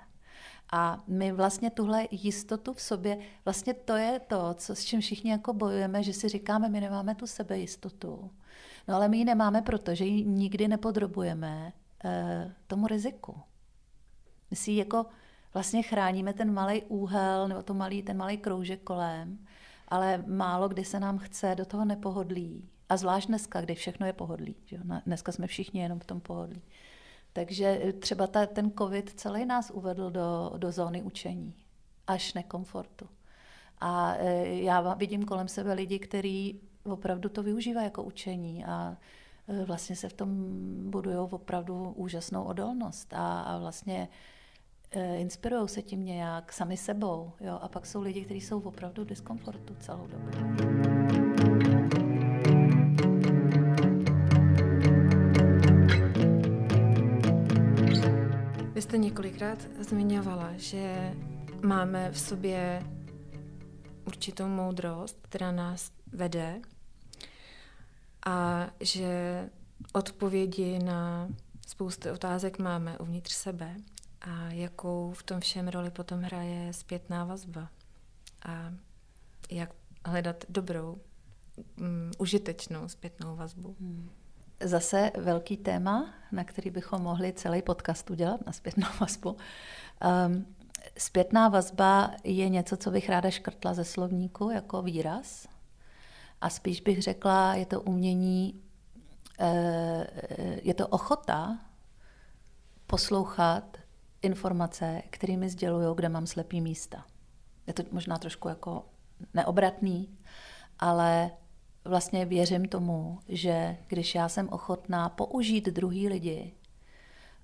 A my vlastně tuhle jistotu v sobě, vlastně to je to, co, s čím všichni jako bojujeme, že si říkáme, my nemáme tu sebejistotu. No ale my ji nemáme, protože ji nikdy nepodrobujeme eh, tomu riziku. My si jako vlastně chráníme ten malý úhel nebo to malý, ten malý kroužek kolem, ale málo kdy se nám chce do toho nepohodlí. A zvlášť dneska, kdy všechno je pohodlí. Že? Dneska jsme všichni jenom v tom pohodlí. Takže eh, třeba ta, ten covid celý nás uvedl do, do zóny učení, až nekomfortu. A e, já vidím kolem sebe lidi, kteří opravdu to využívají jako učení a e, vlastně se v tom budují opravdu úžasnou odolnost a, a vlastně e, inspirují se tím nějak sami sebou. Jo? A pak jsou lidi, kteří jsou opravdu v diskomfortu celou dobu. Vy jste několikrát zmiňovala, že máme v sobě určitou moudrost, která nás vede a že odpovědi na spoustu otázek máme uvnitř sebe a jakou v tom všem roli potom hraje zpětná vazba a jak hledat dobrou, um, užitečnou zpětnou vazbu. Hmm. Zase velký téma, na který bychom mohli celý podcast udělat, na zpětnou <laughs> vazbu. Um, zpětná vazba je něco, co bych ráda škrtla ze slovníku jako výraz. A spíš bych řekla, je to umění, eh, je to ochota poslouchat informace, kterými sdělují, kde mám slepý místa. Je to možná trošku jako neobratný, ale vlastně věřím tomu, že když já jsem ochotná použít druhý lidi,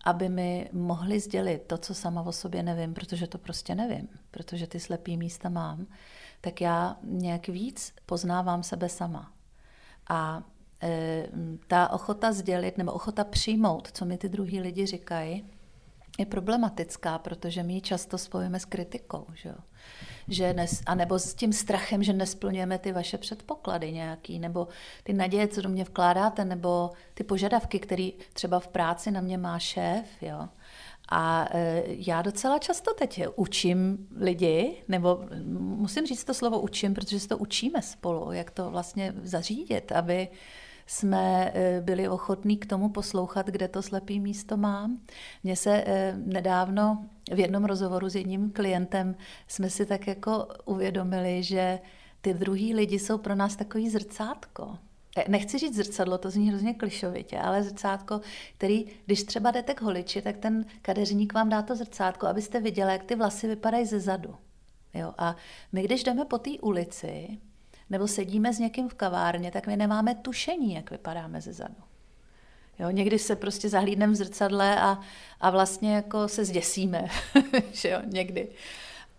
aby mi mohli sdělit to, co sama o sobě nevím, protože to prostě nevím, protože ty slepý místa mám, tak já nějak víc poznávám sebe sama. A e, ta ochota sdělit nebo ochota přijmout, co mi ty druhý lidi říkají, je problematická, protože my ji často spojíme s kritikou. Že jo? Že nes, a nebo s tím strachem, že nesplňujeme ty vaše předpoklady nějaký, nebo ty naděje, co do mě vkládáte, nebo ty požadavky, které třeba v práci na mě má šéf. Jo? A e, já docela často teď učím lidi, nebo musím říct to slovo učím, protože se to učíme spolu, jak to vlastně zařídit, aby jsme e, byli ochotní k tomu poslouchat, kde to slepý místo mám. Mně se e, nedávno v jednom rozhovoru s jedním klientem jsme si tak jako uvědomili, že ty druhý lidi jsou pro nás takový zrcátko. E, nechci říct zrcadlo, to zní hrozně klišovitě, ale zrcátko, který, když třeba jdete k holiči, tak ten kadeřník vám dá to zrcátko, abyste viděli, jak ty vlasy vypadají ze zadu. Jo? A my, když jdeme po té ulici, nebo sedíme s někým v kavárně, tak my nemáme tušení, jak vypadáme ze zadu. Jo, někdy se prostě zahlídneme v zrcadle a, a vlastně jako se zděsíme, <laughs> že jo, někdy.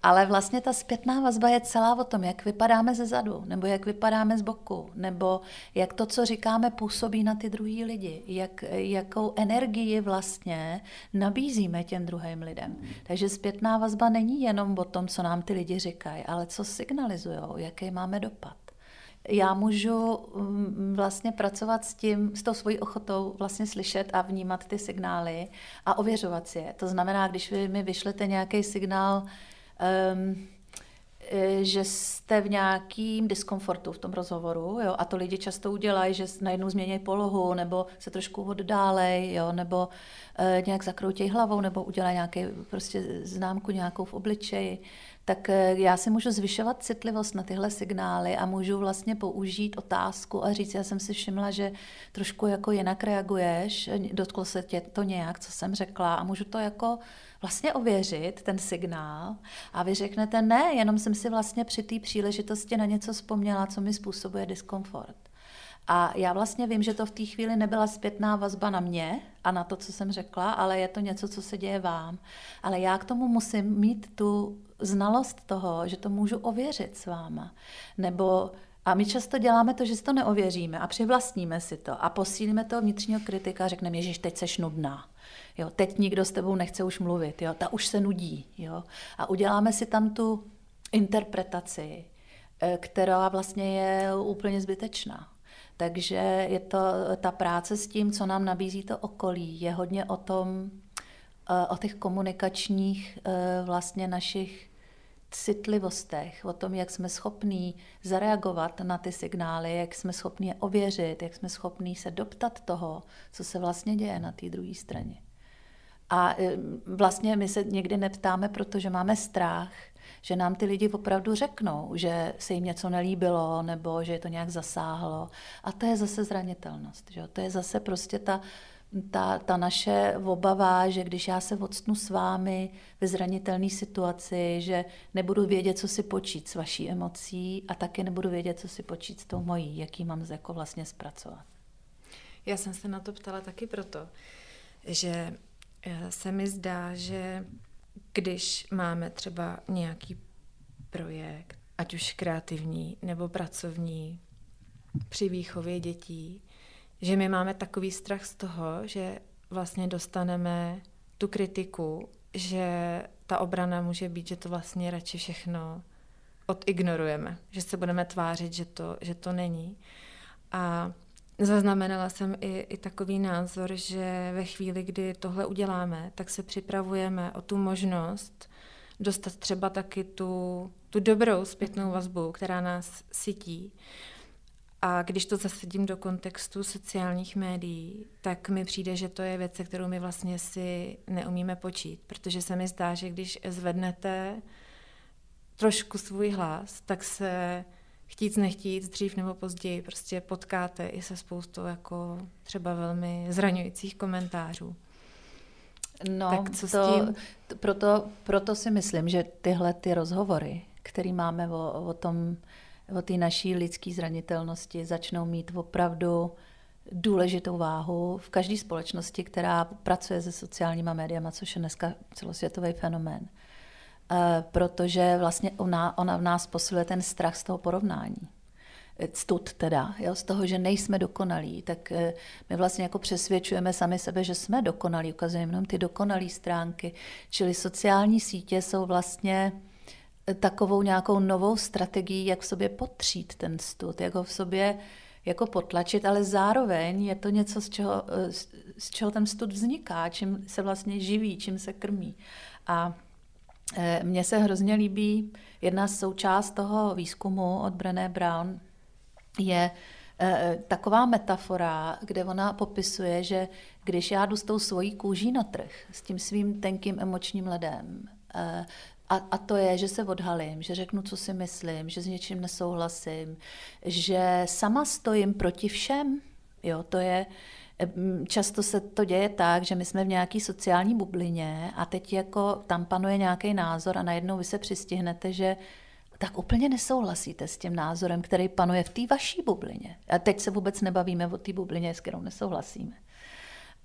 Ale vlastně ta zpětná vazba je celá o tom, jak vypadáme ze zadu, nebo jak vypadáme z boku, nebo jak to, co říkáme, působí na ty druhý lidi, jak, jakou energii vlastně nabízíme těm druhým lidem. Takže zpětná vazba není jenom o tom, co nám ty lidi říkají, ale co signalizují, jaký máme dopad já můžu mm, vlastně pracovat s tím, s tou svojí ochotou vlastně slyšet a vnímat ty signály a ověřovat si je. To znamená, když vy mi vyšlete nějaký signál, um, že jste v nějakým diskomfortu v tom rozhovoru, jo, a to lidi často udělají, že najednou změní polohu, nebo se trošku oddálej, jo, nebo e, nějak zakroutějí hlavou, nebo udělají nějaký prostě známku nějakou v obličeji, tak eh, já si můžu zvyšovat citlivost na tyhle signály a můžu vlastně použít otázku a říct, já jsem si všimla, že trošku jako jinak reaguješ, dotklo se tě to nějak, co jsem řekla a můžu to jako vlastně ověřit, ten signál a vy řeknete, ne, jenom jsem si vlastně při té příležitosti na něco vzpomněla, co mi způsobuje diskomfort. A já vlastně vím, že to v té chvíli nebyla zpětná vazba na mě a na to, co jsem řekla, ale je to něco, co se děje vám. Ale já k tomu musím mít tu znalost toho, že to můžu ověřit s váma. Nebo A my často děláme to, že si to neověříme a přivlastníme si to a posílíme toho vnitřního kritika a řekneme, že teď seš nudná. Jo, teď nikdo s tebou nechce už mluvit, jo, ta už se nudí. Jo, a uděláme si tam tu interpretaci, eh, která vlastně je úplně zbytečná. Takže je to ta práce s tím, co nám nabízí to okolí, je hodně o tom, eh, o těch komunikačních eh, vlastně našich citlivostech, o tom, jak jsme schopní zareagovat na ty signály, jak jsme schopní je ověřit, jak jsme schopní se doptat toho, co se vlastně děje na té druhé straně. A e, vlastně my se někdy neptáme, protože máme strach, že nám ty lidi opravdu řeknou, že se jim něco nelíbilo nebo že je to nějak zasáhlo. A to je zase zranitelnost. Že? To je zase prostě ta, ta, ta naše obava, že když já se odstnu s vámi ve zranitelné situaci, že nebudu vědět, co si počít s vaší emocí a taky nebudu vědět, co si počít s tou mojí, jaký mám jako vlastně zpracovat. Já jsem se na to ptala taky proto, že se mi zdá, že když máme třeba nějaký projekt, ať už kreativní nebo pracovní, při výchově dětí, že my máme takový strach z toho, že vlastně dostaneme tu kritiku, že ta obrana může být, že to vlastně radši všechno odignorujeme, že se budeme tvářit, že to, že to není. A zaznamenala jsem i, i takový názor, že ve chvíli, kdy tohle uděláme, tak se připravujeme o tu možnost dostat třeba taky tu, tu dobrou zpětnou vazbu, která nás sytí. A když to zasedím do kontextu sociálních médií, tak mi přijde, že to je věc, kterou my vlastně si neumíme počít, protože se mi zdá, že když zvednete trošku svůj hlas, tak se chtít nechtít, dřív nebo později prostě potkáte i se spoustou jako třeba velmi zraňujících komentářů. No, tak co to, s tím? Proto, proto si myslím, že tyhle ty rozhovory, které máme o, o tom, o té naší lidské zranitelnosti, začnou mít opravdu důležitou váhu v každé společnosti, která pracuje se sociálníma médiama, což je dneska celosvětový fenomén. E, protože vlastně ona, ona v nás posiluje ten strach z toho porovnání stud teda, jo, z toho, že nejsme dokonalí, tak eh, my vlastně jako přesvědčujeme sami sebe, že jsme dokonalí, ukazujeme jenom ty dokonalé stránky. Čili sociální sítě jsou vlastně eh, takovou nějakou novou strategií, jak v sobě potřít ten stud, jak ho v sobě jako potlačit, ale zároveň je to něco, z čeho, eh, z čeho ten stud vzniká, čím se vlastně živí, čím se krmí. A mně se hrozně líbí jedna součást toho výzkumu od Brené Brown, je e, taková metafora, kde ona popisuje, že když já jdu s tou svojí kůží na trh, s tím svým tenkým emočním ledem, e, a, a to je, že se odhalím, že řeknu, co si myslím, že s něčím nesouhlasím, že sama stojím proti všem. Jo, to je, Často se to děje tak, že my jsme v nějaké sociální bublině a teď jako tam panuje nějaký názor a najednou vy se přistihnete, že tak úplně nesouhlasíte s tím názorem, který panuje v té vaší bublině. A teď se vůbec nebavíme o té bublině, s kterou nesouhlasíme.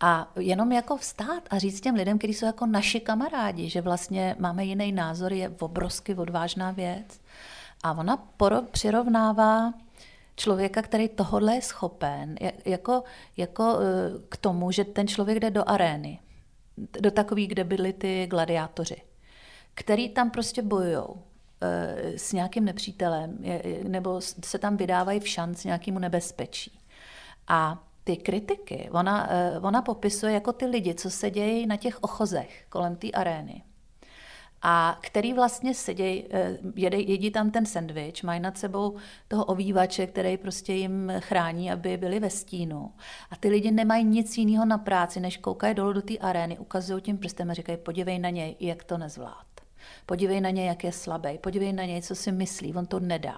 A jenom jako vstát a říct těm lidem, kteří jsou jako naši kamarádi, že vlastně máme jiný názor, je obrovsky odvážná věc. A ona poro- přirovnává člověka, který tohle je schopen, jako, jako e, k tomu, že ten člověk jde do arény, do takový, kde byli ty gladiátoři, který tam prostě bojují Eh, s nějakým nepřítelem, nebo se tam vydávají v šanc nějakému nebezpečí. A ty kritiky, ona, eh, ona popisuje jako ty lidi, co se dějí na těch ochozech kolem té arény. A který vlastně sedějí, eh, jedí tam ten sendvič, mají nad sebou toho ovývače, který prostě jim chrání, aby byli ve stínu. A ty lidi nemají nic jiného na práci, než koukají dolů do té arény, ukazují tím prstem a říkají, podívej na něj, jak to nezvlád. Podívej na něj, jak je slabý, podívej na něj, co si myslí, on to nedá.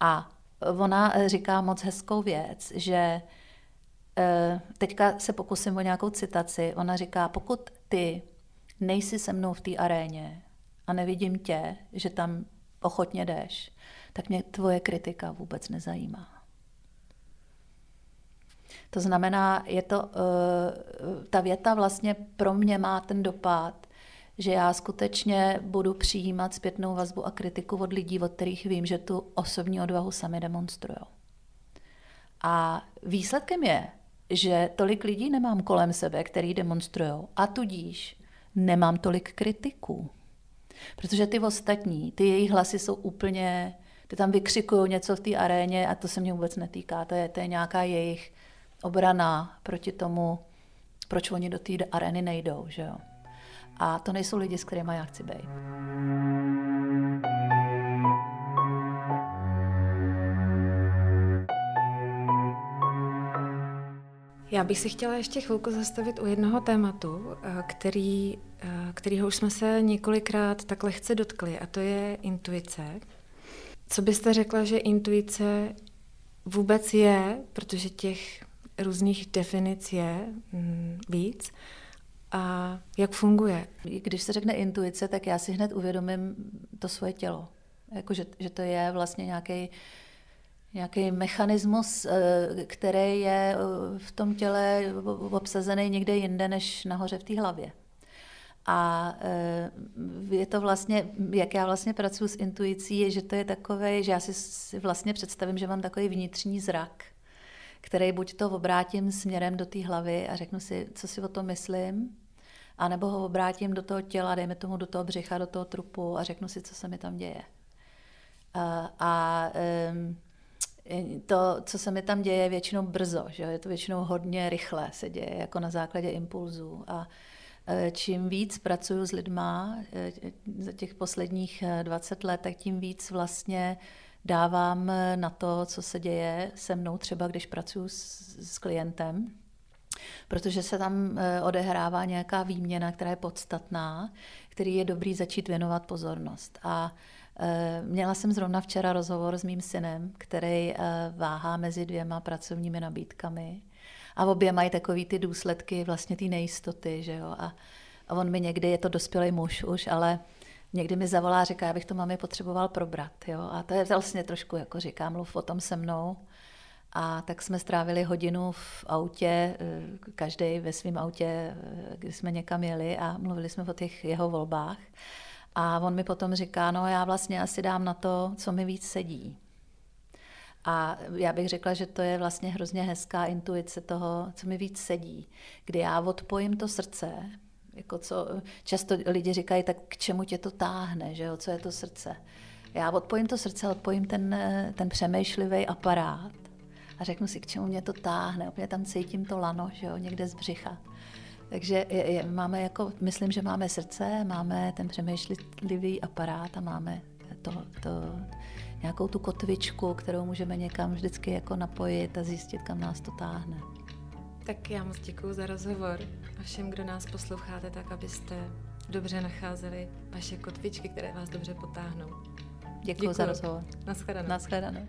A ona říká moc hezkou věc, že eh, teďka se pokusím o nějakou citaci. Ona říká, pokud ty nejsi se mnou v té aréně a nevidím tě, že tam ochotně jdeš, tak mě tvoje kritika vůbec nezajímá. To znamená, je to, eh, ta věta vlastně pro mě má ten dopad, že já skutečně budu přijímat zpětnou vazbu a kritiku od lidí, od kterých vím, že tu osobní odvahu sami demonstrují. A výsledkem je, že tolik lidí nemám kolem sebe, který demonstrují. A tudíž nemám tolik kritiků. Protože ty ostatní, ty jejich hlasy jsou úplně, ty tam vykřikují něco v té aréně a to se mě vůbec netýká. To je, to je nějaká jejich obrana proti tomu, proč oni do té arény nejdou. Že jo? A to nejsou lidi, s kterými já chci být. Já bych si chtěla ještě chvilku zastavit u jednoho tématu, eh, který, eh, kterýho už jsme se několikrát tak lehce dotkli, a to je intuice. Co byste řekla, že intuice vůbec je, protože těch různých definic je mm, víc, a jak funguje? Když se řekne intuice, tak já si hned uvědomím to svoje tělo. Jako, že, že to je vlastně nějaký nějaký mechanismus, eh, který je eh, v tom těle obsazený někde jinde než nahoře v té hlavě. A eh, je to vlastně, jak já vlastně pracuji s intuicí, je, že to je takové, že já si vlastně představím, že mám takový vnitřní zrak, který buď to obrátím směrem do té hlavy a řeknu si, co si o tom myslím, a nebo ho obrátím do toho těla, dejme tomu do toho břicha, do toho trupu a řeknu si, co se mi tam děje. A, a to, co se mi tam děje, je většinou brzo, že je to většinou hodně rychle se děje, jako na základě impulzů. A e, čím víc pracuji s lidma e, za těch posledních 20 e, let, tak tím víc vlastně dávám na to, co se děje se mnou, třeba když pracuji s, s klientem, protože se tam odehrává nějaká výměna, která je podstatná, který je dobrý začít věnovat pozornost. A měla jsem zrovna včera rozhovor s mým synem, který eh, váhá mezi dvěma pracovními nabídkami. A obě mají takový ty důsledky vlastně ty nejistoty, že jo. A, a on mi někdy, je to dospělý muž už, ale někdy mi zavolá říká, abych to mami potřeboval probrat, jo. A to je vlastně trošku, jako říká, mluv o tom se mnou. A tak jsme strávili hodinu v autě, eh, každý ve svém autě, kdy jsme někam jeli a mluvili jsme o těch jeho volbách. A on mi potom říká, no já vlastně asi dám na to, co mi víc sedí. A já bych řekla, že to je vlastně hrozně hezká intuice toho, co mi víc sedí. Kdy já odpojím to srdce, jako co, často lidi říkají, tak k čemu tě to táhne, že jo, co je to srdce. Já odpojím to srdce, odpojím ten, ten přemýšlivý aparát a řeknu si, k čemu mě to táhne. Úplně tam cítím to lano, že jo, někde z břicha. Takže je, je, máme jako, myslím, že máme srdce, máme ten přemýšlivý aparát a máme to, to, nějakou tu kotvičku, kterou můžeme někam vždycky jako napojit a zjistit, kam nás to táhne. Tak já moc děkuji za rozhovor a všem, kdo nás posloucháte, tak abyste dobře nacházeli vaše kotvičky, které vás dobře potáhnou. Děkuji, za rozhovor. Naschledanou. Naschledanou.